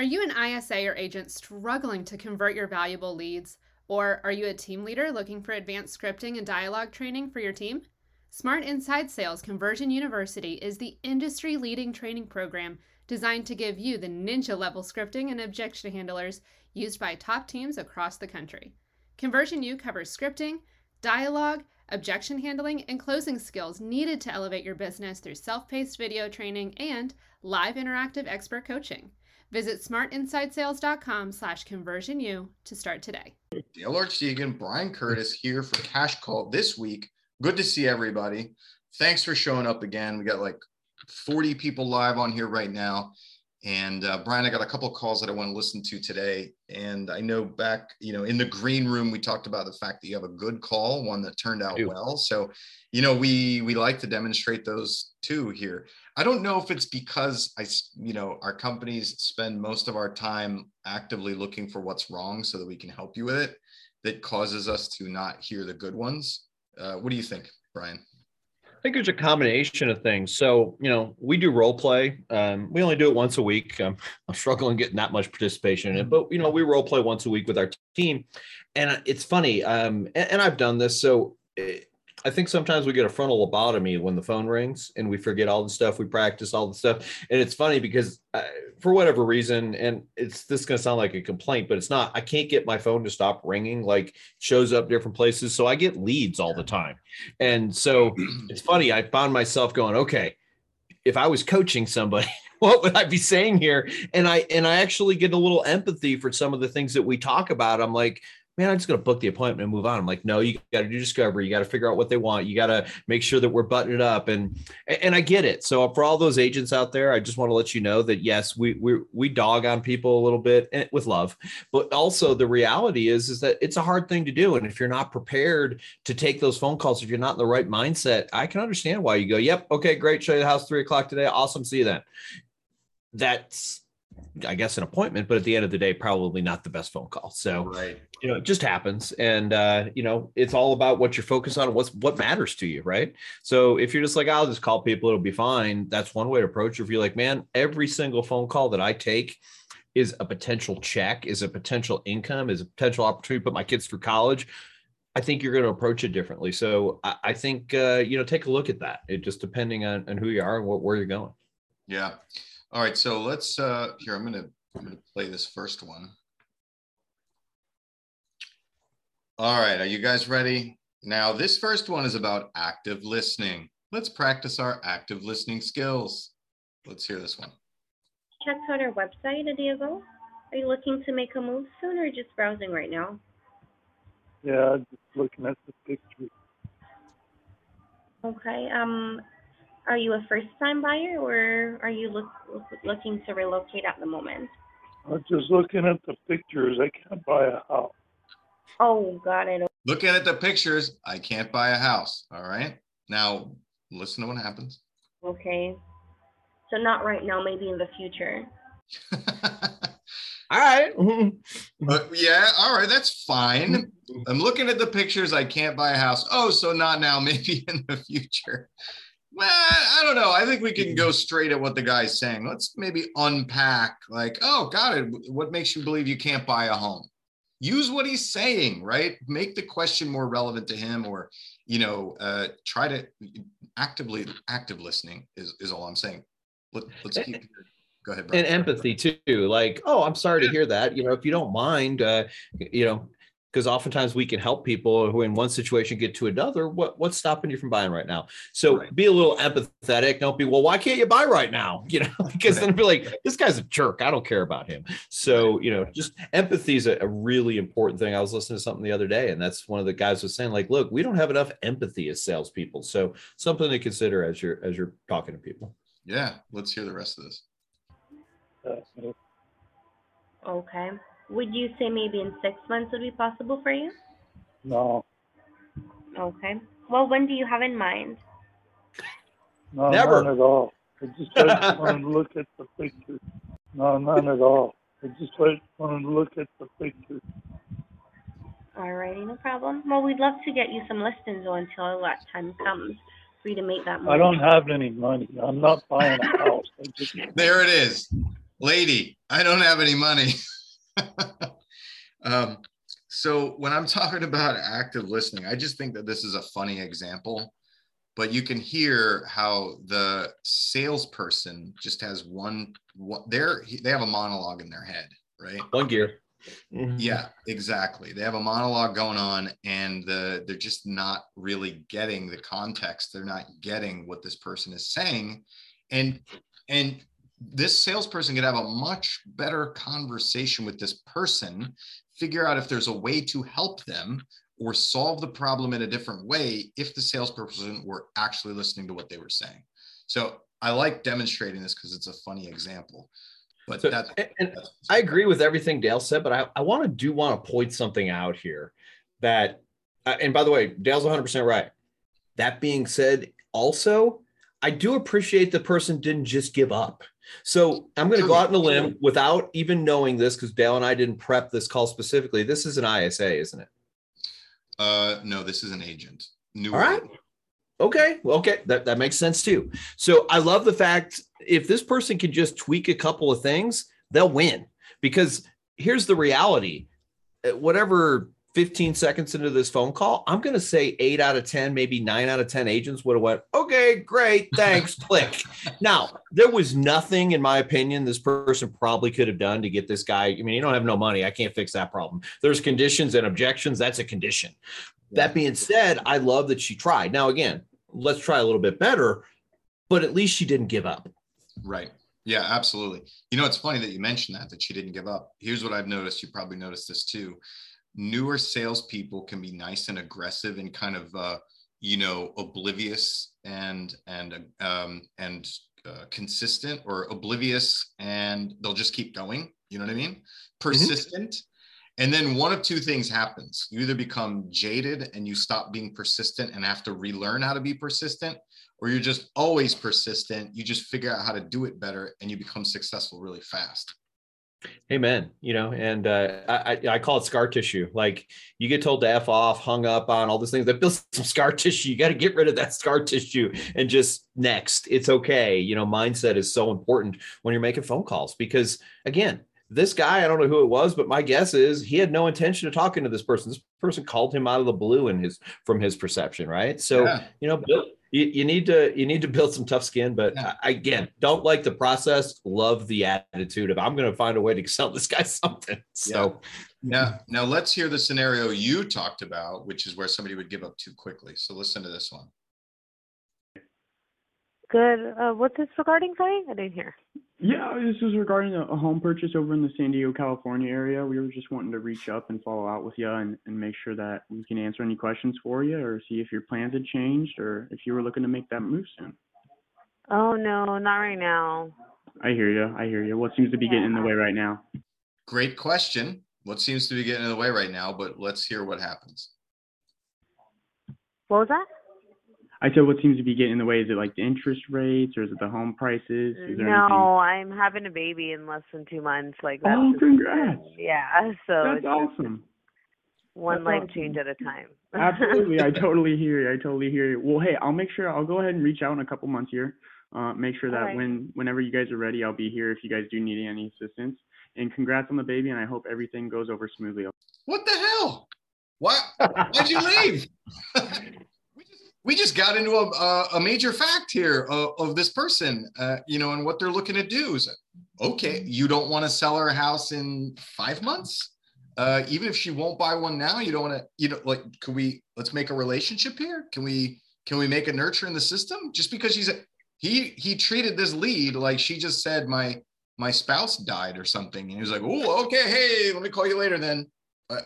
Are you an ISA or agent struggling to convert your valuable leads? Or are you a team leader looking for advanced scripting and dialogue training for your team? Smart Inside Sales Conversion University is the industry leading training program designed to give you the ninja level scripting and objection handlers used by top teams across the country. Conversion U covers scripting, dialogue, objection handling, and closing skills needed to elevate your business through self paced video training and live interactive expert coaching. Visit smartinsidesales.com slash conversionu to start today. Dale Archdeacon, Brian Curtis here for Cash Call this week. Good to see everybody. Thanks for showing up again. We got like 40 people live on here right now. And uh, Brian, I got a couple calls that I want to listen to today. And I know back, you know, in the green room, we talked about the fact that you have a good call, one that turned out well. So, you know, we we like to demonstrate those too here. I don't know if it's because I, you know, our companies spend most of our time actively looking for what's wrong so that we can help you with it that causes us to not hear the good ones. Uh, what do you think, Brian? I think there's a combination of things. So, you know, we do role play. Um, we only do it once a week. Um, I'm struggling getting that much participation in it, but you know, we role play once a week with our team, and it's funny. Um, and, and I've done this. So, it, I think sometimes we get a frontal lobotomy when the phone rings and we forget all the stuff we practice, all the stuff. And it's funny because uh, for whatever reason, and it's this going to sound like a complaint, but it's not. I can't get my phone to stop ringing. Like shows up different places, so I get leads all the time. And so it's funny. I found myself going, okay, if I was coaching somebody. What would I be saying here? And I and I actually get a little empathy for some of the things that we talk about. I'm like, man, I'm just going to book the appointment and move on. I'm like, no, you got to do discovery. You got to figure out what they want. You got to make sure that we're buttoned up. And, and I get it. So for all those agents out there, I just want to let you know that yes, we, we, we dog on people a little bit eh, with love, but also the reality is, is that it's a hard thing to do. And if you're not prepared to take those phone calls, if you're not in the right mindset, I can understand why you go, yep. Okay, great. Show you the house three o'clock today. Awesome. See you then. That's I guess an appointment, but at the end of the day, probably not the best phone call. So, right. you know, it just happens, and uh, you know, it's all about what you're focused on, what's what matters to you, right? So, if you're just like, I'll just call people, it'll be fine. That's one way to approach. It. If you're like, man, every single phone call that I take is a potential check, is a potential income, is a potential opportunity to put my kids through college. I think you're going to approach it differently. So, I, I think uh, you know, take a look at that. It just depending on, on who you are and what where you're going. Yeah. All right, so let's uh here. I'm gonna I'm gonna play this first one. All right, are you guys ready? Now, this first one is about active listening. Let's practice our active listening skills. Let's hear this one. Checked out our website a day ago. Are you looking to make a move soon or just browsing right now? Yeah, just looking at the pictures. Okay. Um, are you a first-time buyer, or are you look, looking to relocate at the moment? I'm just looking at the pictures. I can't buy a house. Oh, got it. Looking at the pictures, I can't buy a house. All right. Now, listen to what happens. Okay. So not right now, maybe in the future. all right. but uh, yeah, all right, that's fine. I'm looking at the pictures. I can't buy a house. Oh, so not now, maybe in the future. Well, I don't know. I think we can go straight at what the guy's saying. Let's maybe unpack, like, oh, got it. What makes you believe you can't buy a home? Use what he's saying, right? Make the question more relevant to him, or you know, uh, try to actively active listening is, is all I'm saying. Let, us keep. Go ahead. Brian. And empathy too, like, oh, I'm sorry to hear that. You know, if you don't mind, uh, you know, because oftentimes we can help people who in one situation get to another what what's stopping you from buying right now? So right. be a little empathetic don't be well why can't you buy right now? You know because right. then be like this guy's a jerk i don't care about him. So you know just empathy is a, a, really important thing. I was listening to something the other day and that's one of the guys was saying like look we don't have enough empathy as salespeople. So something to consider as you're as you're talking to people. Yeah let's hear the rest of this. Okay would you say maybe in six months would be possible for you? No. Okay. Well, when do you have in mind? No, Never. none at all. I just want to look at the pictures. No, none at all. I just want to look at the pictures. Alrighty, no problem. Well, we'd love to get you some listings until that time comes for you to make that money. I don't have any money. I'm not buying a house. Just... There it is. lady, I don't have any money. um, so when I'm talking about active listening, I just think that this is a funny example, but you can hear how the salesperson just has one, one they're, they have a monologue in their head, right? One gear. Mm-hmm. Yeah, exactly. They have a monologue going on and the, they're just not really getting the context. They're not getting what this person is saying. And and this salesperson could have a much better conversation with this person, figure out if there's a way to help them or solve the problem in a different way if the salesperson were actually listening to what they were saying. So I like demonstrating this because it's a funny example. But so, that's, and that's I agree with everything Dale said, but I, I want to do want to point something out here that, uh, and by the way, Dale's 100% right. That being said, also, I do appreciate the person didn't just give up. So I'm going to go out on a limb without even knowing this because Dale and I didn't prep this call specifically. This is an ISA, isn't it? Uh, no, this is an agent. New All right. Okay. Well, okay. That, that makes sense too. So I love the fact if this person can just tweak a couple of things, they'll win because here's the reality. Whatever 15 seconds into this phone call, I'm going to say eight out of 10, maybe nine out of 10 agents would have went, okay, great, thanks, click. Now, there was nothing, in my opinion, this person probably could have done to get this guy. I mean, you don't have no money. I can't fix that problem. There's conditions and objections. That's a condition. Yeah. That being said, I love that she tried. Now, again, let's try a little bit better, but at least she didn't give up. Right. Yeah, absolutely. You know, it's funny that you mentioned that, that she didn't give up. Here's what I've noticed. You probably noticed this too newer salespeople can be nice and aggressive and kind of uh, you know oblivious and and um, and uh, consistent or oblivious and they'll just keep going. You know what i mean? Mm-hmm. persistent. Mm-hmm. and then one of two things happens. You either become jaded and you stop being persistent and have to relearn how to be persistent or you're just always persistent. You just figure out how to do it better and you become successful really fast Amen. You know, and uh, I, I call it scar tissue. Like you get told to f off, hung up on all these things that builds some scar tissue. You got to get rid of that scar tissue and just next. It's okay. You know, mindset is so important when you're making phone calls because again, this guy, I don't know who it was, but my guess is he had no intention of talking to this person. This person called him out of the blue in his from his perception, right? So yeah. you know, you, you need to you need to build some tough skin but yeah. again don't like the process love the attitude of i'm going to find a way to sell this guy something. So yeah. yeah. Mm-hmm. Now let's hear the scenario you talked about which is where somebody would give up too quickly. So listen to this one good uh, what's this regarding sorry i didn't hear yeah, this is regarding a, a home purchase over in the San Diego, California area. We were just wanting to reach up and follow out with you and, and make sure that we can answer any questions for you or see if your plans had changed or if you were looking to make that move soon. Oh, no, not right now. I hear you. I hear you. What seems to be getting in the way right now? Great question. What seems to be getting in the way right now, but let's hear what happens. What was that? I said, what seems to be getting in the way? Is it like the interest rates, or is it the home prices? no, anything? I'm having a baby in less than two months. Like that's oh, congrats! Yeah, so that's awesome. One that's life awesome. change at a time. Absolutely, I totally hear you. I totally hear you. Well, hey, I'll make sure I'll go ahead and reach out in a couple months here. Uh, make sure that right. when whenever you guys are ready, I'll be here if you guys do need any assistance. And congrats on the baby, and I hope everything goes over smoothly. What the hell? What? Why'd you leave? We just got into a, a major fact here of, of this person, uh, you know, and what they're looking to do. Is okay, you don't want to sell her house in five months, uh, even if she won't buy one now. You don't want to, you know, like, can we? Let's make a relationship here. Can we? Can we make a nurture in the system? Just because she's a, he he treated this lead like she just said my my spouse died or something, and he was like, oh, okay, hey, let me call you later then. But,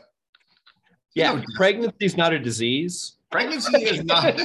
yeah, pregnancy is not a disease Pregnancy is not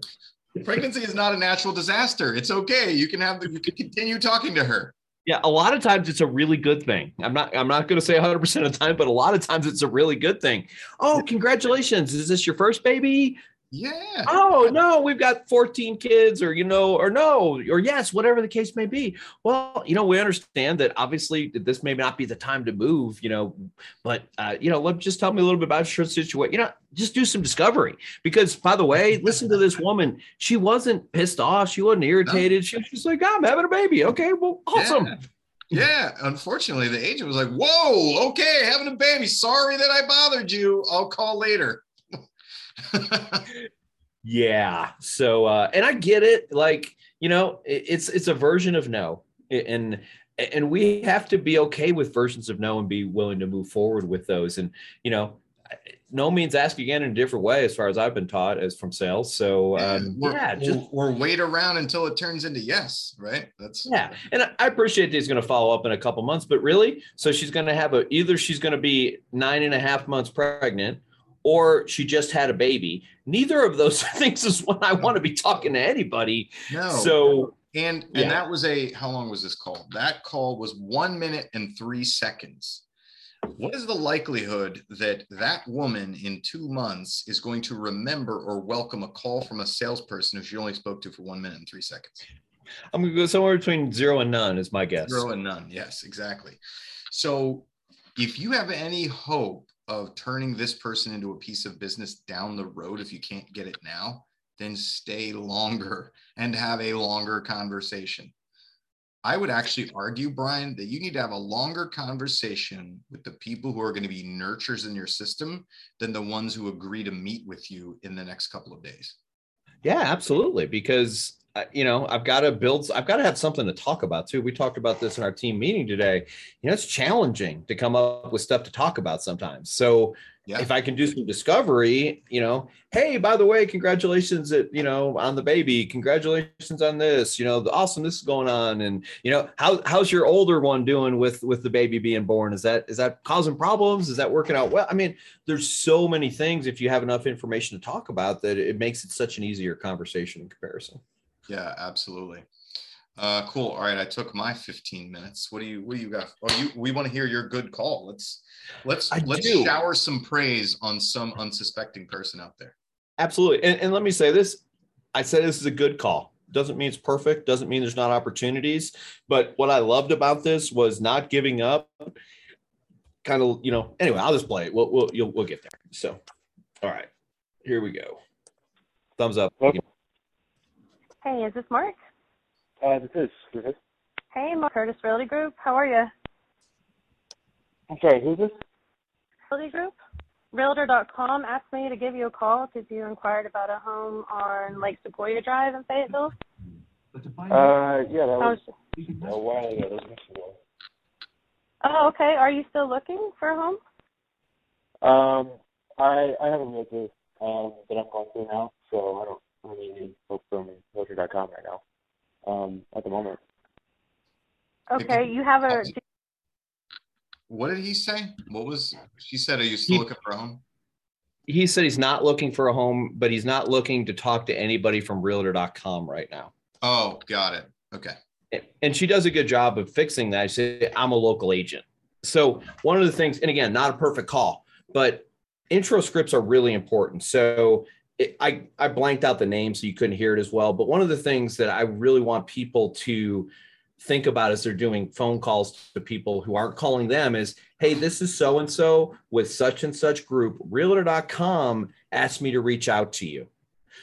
pregnancy is not a natural disaster. It's okay. You can have the, you can continue talking to her. Yeah, a lot of times it's a really good thing. I'm not I'm not going to say 100% of the time, but a lot of times it's a really good thing. Oh, congratulations. Is this your first baby? Yeah. Oh, no, we've got 14 kids, or, you know, or no, or yes, whatever the case may be. Well, you know, we understand that obviously this may not be the time to move, you know, but, uh, you know, let just tell me a little bit about your situation. You know, just do some discovery because, by the way, listen to this woman. She wasn't pissed off. She wasn't irritated. No. She was just like, I'm having a baby. Okay, well, awesome. Yeah. Yeah, unfortunately, the agent was like, "Whoa, okay, having a baby. Sorry that I bothered you. I'll call later." yeah. So, uh, and I get it. Like, you know, it's it's a version of no, and and we have to be okay with versions of no and be willing to move forward with those. And you know, no means ask again in a different way, as far as I've been taught as from sales. So um, we're, yeah, just we're, we're wait around until it turns into yes, right? That's yeah, and I appreciate that he's going to follow up in a couple months, but really, so she's going to have a either she's going to be nine and a half months pregnant, or she just had a baby. Neither of those things is what I want to be talking to anybody. No. So and and yeah. that was a how long was this call? That call was one minute and three seconds what is the likelihood that that woman in two months is going to remember or welcome a call from a salesperson who she only spoke to for one minute and three seconds? I'm going to go somewhere between zero and none, is my guess. Zero and none. Yes, exactly. So if you have any hope of turning this person into a piece of business down the road, if you can't get it now, then stay longer and have a longer conversation. I would actually argue, Brian, that you need to have a longer conversation with the people who are going to be nurtures in your system than the ones who agree to meet with you in the next couple of days. Yeah, absolutely. Because you know, I've got to build, I've got to have something to talk about too. We talked about this in our team meeting today. You know, it's challenging to come up with stuff to talk about sometimes. So yeah. if I can do some discovery, you know, hey, by the way, congratulations at, you know, on the baby, congratulations on this, you know, the awesome this is going on. And, you know, how, how's your older one doing with, with the baby being born? Is that, is that causing problems? Is that working out well? I mean, there's so many things if you have enough information to talk about that it makes it such an easier conversation in comparison. Yeah, absolutely. Uh, cool. All right, I took my 15 minutes. What do you what do you got? Oh, you we want to hear your good call. Let's let's I let's do. shower some praise on some unsuspecting person out there. Absolutely. And, and let me say this. I said this is a good call. Doesn't mean it's perfect, doesn't mean there's not opportunities. But what I loved about this was not giving up. Kind of, you know, anyway, I'll just play it. We'll we'll you'll, we'll get there. So all right. Here we go. Thumbs up. Hey, is this Mark? Uh, this is. Who's this? Hey, Mark Curtis Realty Group. How are you? I'm sorry, who's this? Realty Group. Realtor.com asked me to give you a call because you inquired about a home on Lake Sequoyah Drive in Fayetteville. Uh, yeah, that was a while ago. That was Oh, okay. Are you still looking for a home? Um, I I have a realtor um that I'm going through now, so I don't really need help from realtor.com right now um, at the moment. Okay, you have a. What did he say? What was she said? Are you still he, looking for a home? He said he's not looking for a home, but he's not looking to talk to anybody from Realtor.com right now. Oh, got it. Okay. And she does a good job of fixing that. I say I'm a local agent. So one of the things, and again, not a perfect call, but intro scripts are really important. So I, I blanked out the name so you couldn't hear it as well. But one of the things that I really want people to think about as they're doing phone calls to people who aren't calling them is hey, this is so and so with such and such group. Realtor.com asked me to reach out to you.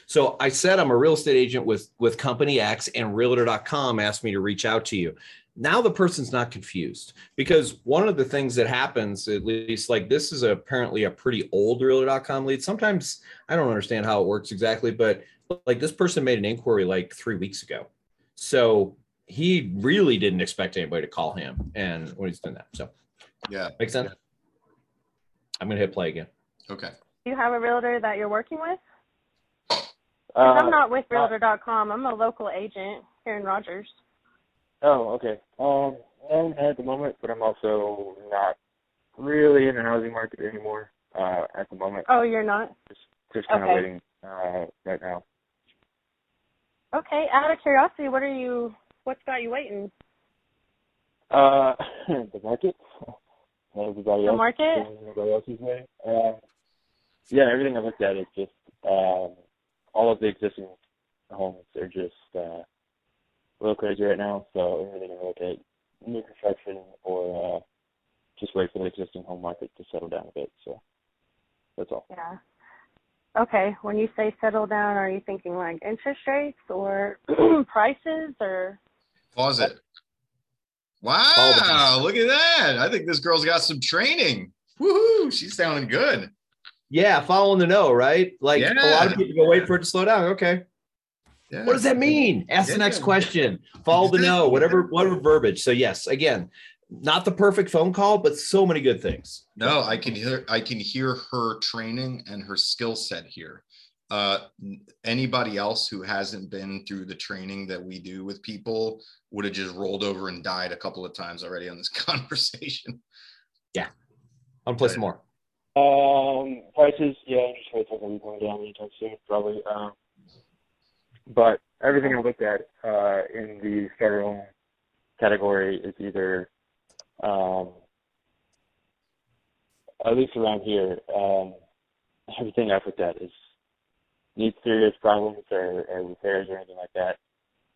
So I said I'm a real estate agent with with company X and realtor.com asked me to reach out to you now the person's not confused because one of the things that happens at least like this is apparently a pretty old realtor.com lead. Sometimes i don't understand how it works exactly but like this person made an inquiry like three weeks ago. So he really didn't expect anybody to call him and when he's doing that so. Yeah. Makes sense? I'm gonna hit play again. Okay. Do you have a realtor that you're working with? Uh, i'm not with realtor.com i'm a local agent here in rogers Oh, okay. Um, I'm at the moment, but I'm also not really in the housing market anymore uh, at the moment. Oh, you're not? Just, just kind of waiting uh, right now. Okay. Out of curiosity, what are you? What's got you waiting? Uh, the market. Everybody the else. market. Everybody else is waiting. Uh, yeah, everything I looked at is just um, all of the existing homes are just uh, a little crazy right now, so I'm going to look at new construction or uh, just wait for the existing home market to settle down a bit. So that's all. Yeah. Okay. When you say settle down, are you thinking like interest rates or prices or? Pause it. Wow, look at that. I think this girl's got some training. Woohoo, she's sounding good. Yeah, following the no, right? Like yeah. a lot of people go wait for it to slow down. Okay. Yeah. What does that mean? Ask yeah. the next question. Follow the no, whatever, whatever verbiage. So yes, again, not the perfect phone call, but so many good things. No, I can hear I can hear her training and her skill set here. Uh, anybody else who hasn't been through the training that we do with people would have just rolled over and died a couple of times already on this conversation. Yeah, I'll play some more. Um, prices, yeah, interest rates are going to be going down anytime soon, probably. Um, but everything I looked at uh, in the federal category is either, um, at least around here, um, everything I've looked at is needs serious problems or, or repairs or anything like that,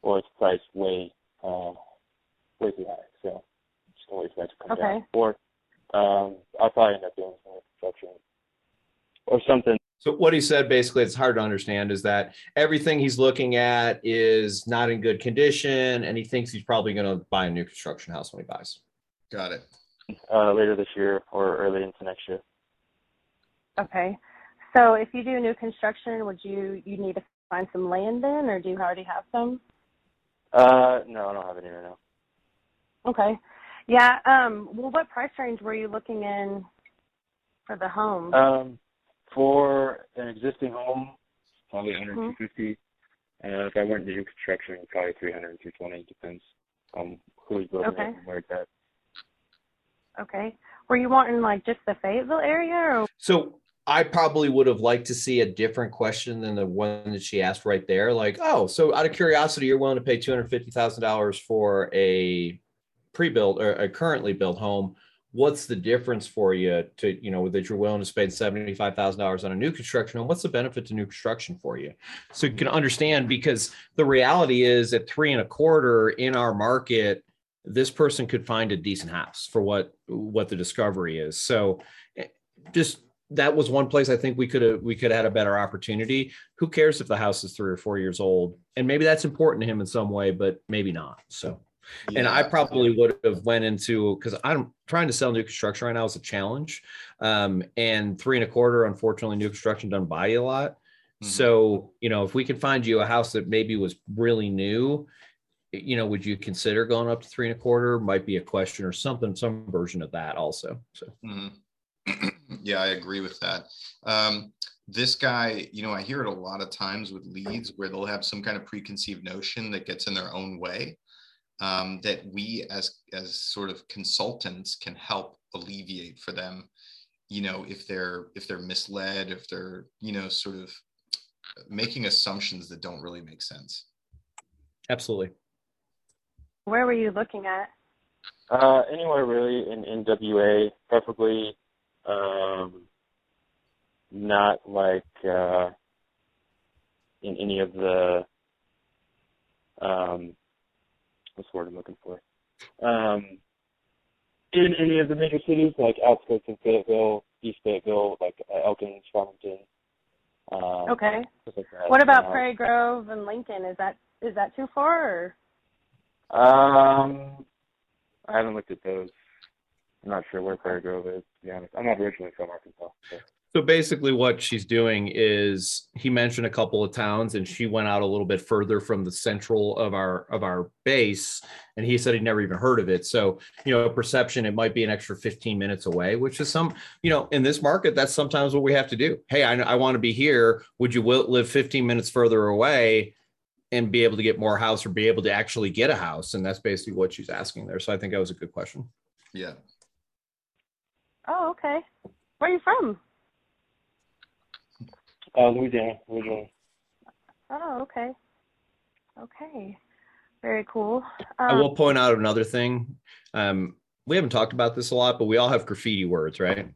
or it's priced way, uh, way too high. So just gonna wait for that to come okay. down. Or um, I'll probably end up doing some construction or something. So what he said basically, it's hard to understand, is that everything he's looking at is not in good condition, and he thinks he's probably going to buy a new construction house when he buys. Got it. Uh, later this year or early into next year. Okay. So if you do new construction, would you you need to find some land then, or do you already have some? Uh, no, I don't have any right now. Okay. Yeah. Um. Well, what price range were you looking in for the home? Um, for an existing home, probably 100 mm-hmm. 250. And if I went to new construction, probably 300 220. Depends on who's building okay. it and where it's at. Okay. Were you wanting like just the Fayetteville area or? So I probably would have liked to see a different question than the one that she asked right there. Like, oh, so out of curiosity, you're willing to pay two hundred fifty thousand dollars for a pre-built or a currently built home. What's the difference for you to, you know, that you're willing to spend seventy-five thousand dollars on a new construction? And what's the benefit to new construction for you? So you can understand because the reality is at three and a quarter in our market, this person could find a decent house for what what the discovery is. So eh, just that was one place I think we could have we could have had a better opportunity. Who cares if the house is three or four years old? And maybe that's important to him in some way, but maybe not. So yeah. and I probably would have went into because I'm trying to sell new construction right now is a challenge. Um, and three and a quarter, unfortunately, new construction doesn't buy you a lot. Mm-hmm. So, you know, if we could find you a house that maybe was really new, you know, would you consider going up to three and a quarter? Might be a question or something, some version of that also. So mm-hmm. yeah, I agree with that. Um, this guy, you know, I hear it a lot of times with leads where they'll have some kind of preconceived notion that gets in their own way. Um, that we as as sort of consultants can help alleviate for them you know if they're if they're misled if they're you know sort of making assumptions that don't really make sense. Absolutely. Where were you looking at? Uh, anywhere really in, in wa preferably um, not like uh, in any of the um, what's the word I'm looking for? Um, in any of the major cities, like outskirts of Fayetteville, East Fayetteville, like uh, Elkins, Farmington. Um, okay. Like what about uh, Prairie Grove and Lincoln? Is that is that too far? Or? Um, I haven't looked at those. I'm not sure where Prairie Grove is, to be honest. I'm not originally from Arkansas. So. So basically, what she's doing is he mentioned a couple of towns, and she went out a little bit further from the central of our of our base, and he said he'd never even heard of it. So you know, perception it might be an extra 15 minutes away, which is some you know in this market that's sometimes what we have to do. Hey, I, I want to be here. Would you live 15 minutes further away? and be able to get more house or be able to actually get a house and that's basically what she's asking there so i think that was a good question yeah Oh, okay. Where are you from? Uh, Louisiana, Louisiana. Oh, okay. Okay. Very cool. Um, I will point out another thing. Um, we haven't talked about this a lot, but we all have graffiti words, right?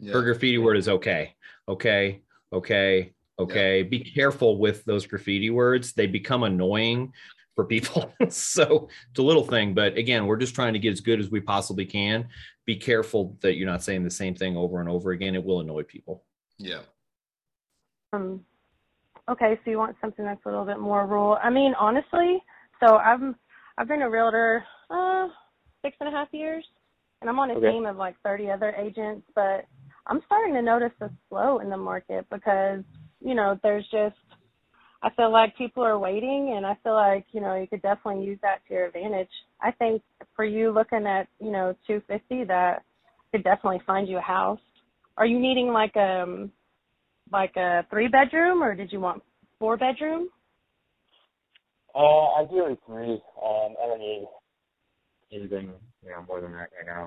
Yeah. Her graffiti word is okay, okay, okay, okay. Yeah. Be careful with those graffiti words. They become annoying for people. so it's a little thing, but again, we're just trying to get as good as we possibly can. Be careful that you're not saying the same thing over and over again. It will annoy people. Yeah. Um, okay, so you want something that's a little bit more rural. I mean, honestly, so I'm I've been a realtor uh, six and a half years, and I'm on a Okay. team of like 30 other agents. But I'm starting to notice a slow in the market because you know there's just I feel like people are waiting, and I feel like you know you could definitely use that to your advantage. I think for you looking at you know 250, that could definitely find you a house. Are you needing like um like a three bedroom, or did you want four bedroom? Uh, ideally three. Um, I don't need anything, you know, more than that right now.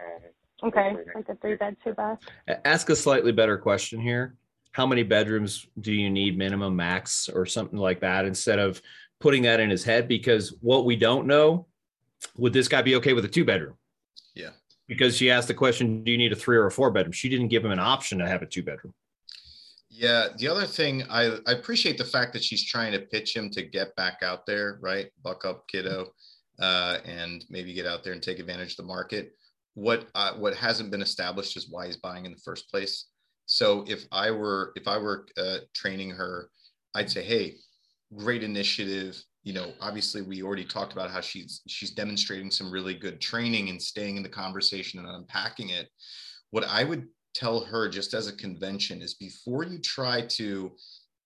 Um, Okay, like a three year. bed, two bath. Ask a slightly better question here. How many bedrooms do you need minimum max or something like that instead of putting that in his head? Because what we don't know, would this guy be okay with a two bedroom? Yeah. Because she asked the question, do you need a three or a four bedroom? She didn't give him an option to have a two bedroom. Yeah. The other thing, I, I appreciate the fact that she's trying to pitch him to get back out there, right? Buck up, kiddo, uh, and maybe get out there and take advantage of the market. What uh, what hasn't been established is why he's buying in the first place. So if I were if I were uh, training her, I'd say, hey, great initiative. You know, obviously we already talked about how she's she's demonstrating some really good training and staying in the conversation and unpacking it. What I would tell her just as a convention is before you try to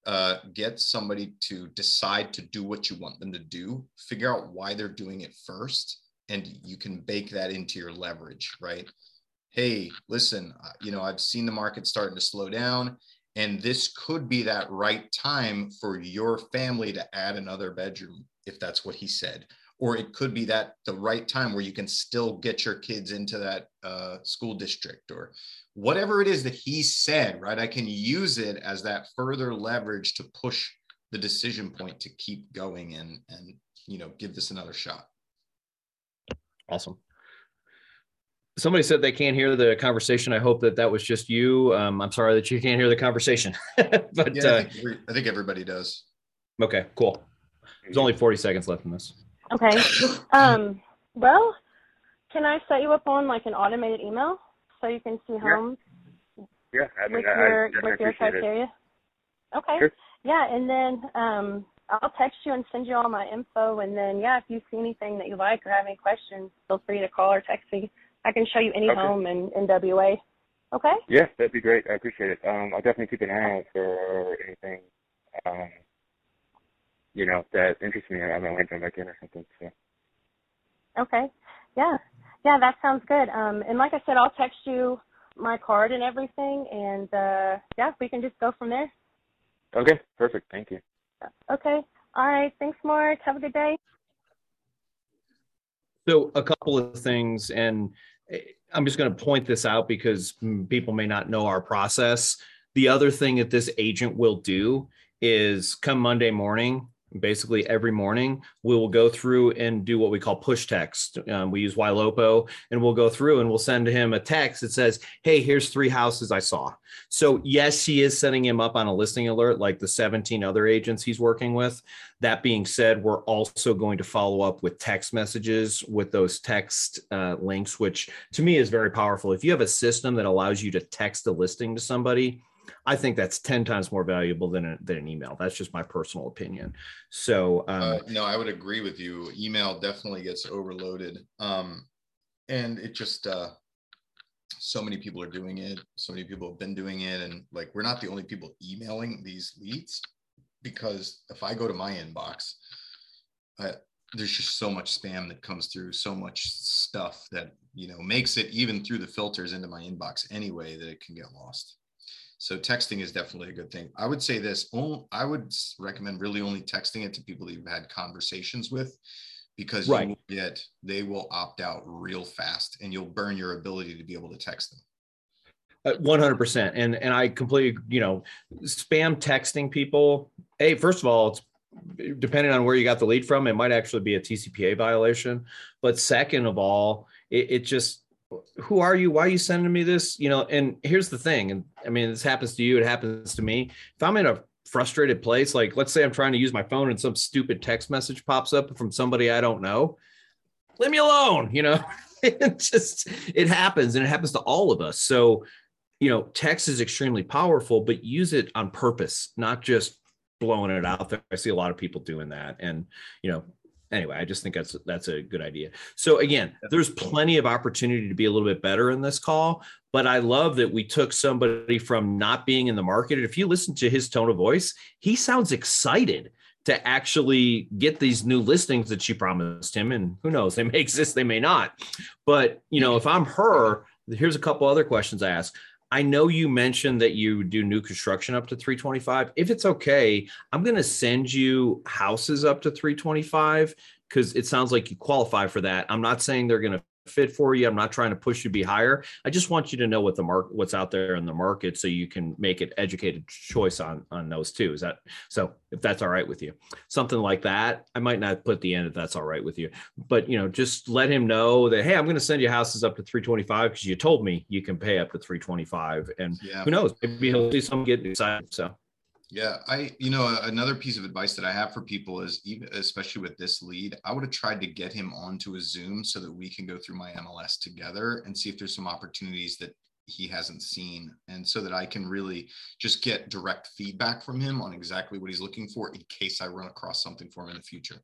uh, get somebody to decide to do what you want them to do, figure out why they're doing it first, and you can bake that into your leverage, right? Hey, listen, uh, you know, I've seen the market starting to slow down, and this could be that right time for your family to add another bedroom, if that's what he said. Or it could be that the right time where you can still get your kids into that uh, school district or whatever it is that he said, right? I can use it as that further leverage to push the decision point to keep going and and you know give this another shot. Awesome. Somebody said they can't hear the conversation. I hope that that was just you. Um, I'm sorry that you can't hear the conversation. but Yeah, I uh, think, every- I think everybody does. okay, cool. There's only 40 seconds left in this. Okay. Um, well, can I set you up on like an automated email so you can see homes Yeah, I mean, with I, I your definitely with your appreciate it. criteria? Okay. Sure. Yeah, and then um, I'll text you and send you all my info, and then yeah, if you see anything that you like or have any questions, feel free to call or text me. I can show you any Okay. home in in WA. Okay. Yeah, that'd be great. I appreciate it. Um, I'll definitely keep an eye out for anything, um, you know, that interests me. And I might jump back in or something. So. Okay. Yeah. Yeah, that sounds good. Um, and like I said, I'll text you my card and everything, and uh, yeah, we can just go from there. Okay, perfect. Thank you. Okay. All right. Thanks, Mark. Have a good day. So a couple of things, and eh, I'm just going to point this out because people may not know our process. The other thing that this agent will do is come Monday morning, basically every morning, we will go through and do what we call push text. Um, we use Ylopo, and we'll go through and we'll send him a text that says, "Hey, here's three houses I saw." So yes, he is setting him up on a listing alert like the 17 other agents he's working with. That being said, we're also going to follow up with text messages with those text uh, links, which to me is very powerful. If you have a system that allows you to text a listing to somebody, I think that's 10 times more valuable than, a, than an email. That's just my personal opinion. So, um, Uh, no, I would agree with you. Email definitely gets overloaded. Um, and it just, uh, so many people are doing it. So many people have been doing it. And like, we're not the only people emailing these leads because if I go to my inbox, I, there's just so much spam that comes through, so much stuff that, you know, makes it even through the filters into my inbox anyway that it can get lost. So texting is definitely a good thing. I would say this, on- I would recommend really only texting it to people that you've had conversations with because Right. you will get, they will opt out real fast and you'll burn your ability to be able to text them. Uh, One hundred percent, and and I completely, you know, spam texting people. Hey, first of all, it's depending on where you got the lead from, it might actually be a TCPA violation. But second of all, it, it just, who are you? Why are you sending me this? You know, and here's the thing, and I mean, this happens to you, it happens to me. If I'm in a frustrated place, like let's say I'm trying to use my phone and some stupid text message pops up from somebody I don't know, leave me alone. You know, it just it happens, and it happens to all of us. So you know, text is extremely powerful, but use it on purpose, not just blowing it out there. I see a lot of people doing that. And, you know, anyway, I just think that's that's a good idea. So again, there's plenty of opportunity to be a little bit better in this call, but I love that we took somebody from not being in the market. And if you listen to his tone of voice, he sounds excited to actually get these new listings that she promised him. And who knows, they may exist, they may not. But you know, if I'm her, here's a couple other questions I ask. I know you mentioned that you do new construction up to 325. If it's okay, I'm going to send you houses up to 325 because it sounds like you qualify for that. I'm not saying they're going to fit for you. I'm not trying to push you to be higher. I just want you to know what the mark what's out there in the market so you can make an educated choice on on those two. Is that so if that's all right with you? Something like that. I might not put the end if that's all right with you. But you know, just let him know that hey, I'm going to send you houses up to 325 because you told me you can pay up to 325 and yeah. who knows, maybe he'll see some get excited. So yeah, I you know another piece of advice that I have for people is even especially with this lead, I would have tried to get him onto a Zoom so that we can go through my MLS together and see if there's some opportunities that he hasn't seen and so that I can really just get direct feedback from him on exactly what he's looking for in case I run across something for him in the future.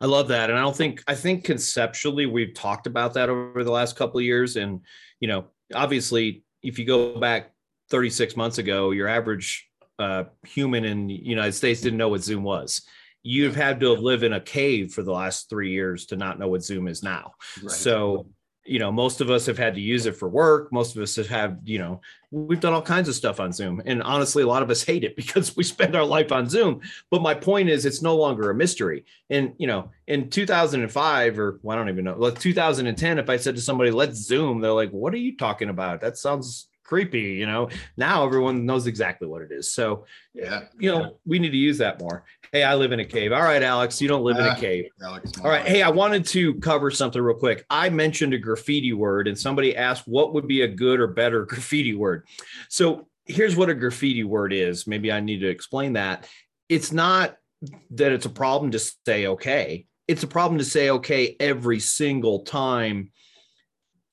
I love that and I don't think I think conceptually we've talked about that over the last couple of years and you know, obviously if you go back 36 months ago, your average uh, human in the United States didn't know what Zoom was. You've had to have lived in a cave for the last three years to not know what Zoom is now. Right. So, you know, most of us have had to use it for work. Most of us have had, you know, we've done all kinds of stuff on Zoom. And honestly, a lot of us hate it because we spend our life on Zoom. But my point is, it's no longer a mystery. And, you know, in 2005 or well, I don't even know, like 2010, if I said to somebody, let's Zoom, they're like, what are you talking about? That sounds creepy you know? Now everyone knows exactly what it is. So yeah. you know we need to use that more. Hey i live in a cave. All right alex you don't live uh, in a ah, cave. Alex, all right hey i wanted to cover something real quick. I mentioned a graffiti word and somebody asked what would be a good or better graffiti word. So here's what a graffiti word is. Maybe i need to explain that. It's not that it's a problem to say okay. It's a problem to say okay every single time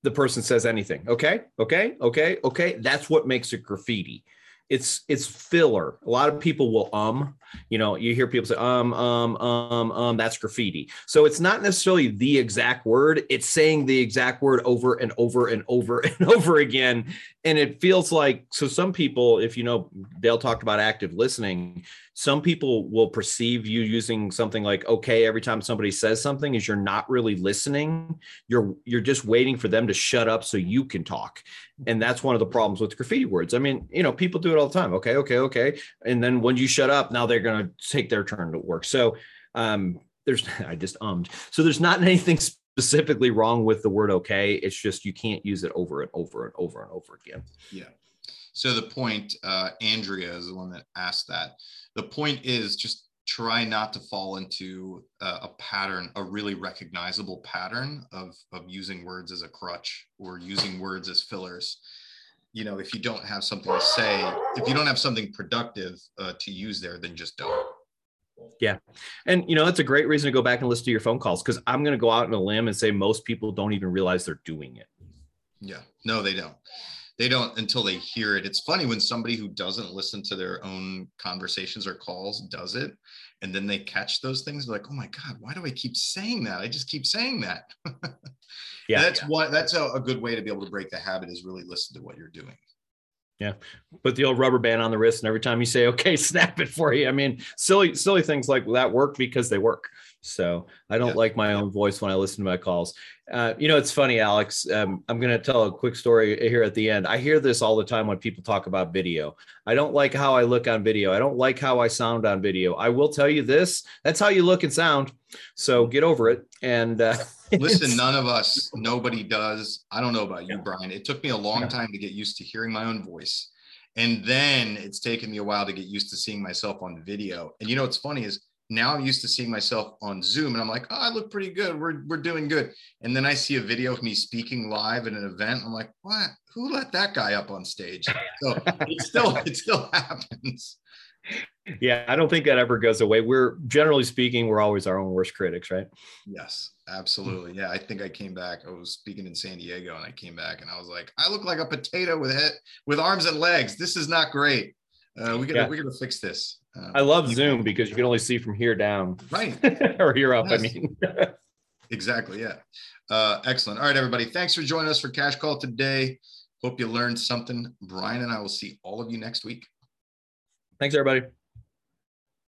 the person says anything. Okay, okay, okay, okay. That's what makes it graffiti. It's it's filler. A lot of people will um, you know, you hear people say um, um, um, um. That's graffiti. So it's not necessarily the exact word. It's saying the exact word over and over and over and over again, and it feels like so. Some people, if you know, Dale talked about active listening some people will perceive you using something like okay every time somebody says something is you're not really listening. You're you're just waiting for them to shut up so you can talk. And that's one of the problems with graffiti words. I mean you know people do it all the time. Okay okay okay. And then when you shut up now they're going to take their turn to work. So um there's i just ummed. So there's not anything specifically wrong with the word okay. It's just you can't use it over and over and over and over again. Yeah. So the point, uh, Andrea is the one that asked that. The point is just try not to fall into a, a pattern, a really recognizable pattern of, of using words as a crutch or using words as fillers. You know, if you don't have something to say, if you don't have something productive uh, to use there, then just don't. Yeah. And, you know, that's a great reason to go back and listen to your phone calls because I'm going to go out on a limb and say most people don't even realize they're doing it. Yeah. No, they don't they don't until they hear it. It's funny when somebody who doesn't listen to their own conversations or calls does it, and then they catch those things. like, oh my god, why do I keep saying that? I just keep saying that. yeah, that's yeah. what that's a, a good way to be able to break the habit is really listen to what you're doing. Yeah. Put the old rubber band on the wrist, and every time you say, okay, snap it for you. I mean, silly, silly things like that work because they work. So I don't yeah. like my own voice when I listen to my calls. Uh, you know, it's funny, Alex. Um, I'm going to tell a quick story here at the end. I hear this all the time when people talk about video. I don't like how I look on video. I don't like how I sound on video. I will tell you this that's how you look and sound. So get over it. And uh, listen, none of us, nobody does. I don't know about you, Brian. It took me a long time to get used to hearing my own voice. And then it's taken me a while to get used to seeing myself on video. And you know, what's funny is now I'm used to seeing myself on Zoom and I'm like, oh, I look pretty good. We're, we're doing good. And then I see a video of me speaking live at an event. I'm like, what? Who let that guy up on stage? So it still, it still happens. Yeah, I don't think that ever goes away. We're generally speaking, we're always our own worst critics, right? Yes, absolutely. Yeah, I think I came back. I was speaking in San Diego and I came back and I was like, I look like a potato with head with arms and legs. This is not great Uh, we gotta yeah. we gotta fix this. Uh, I love Zoom because you can only see from here down, right, or here up. Yes. I mean, exactly. Yeah. Uh, excellent. All right, everybody. Thanks for joining us for Cash Call today. Hope you learned something. Brian and I will see all of you next week. Thanks, everybody.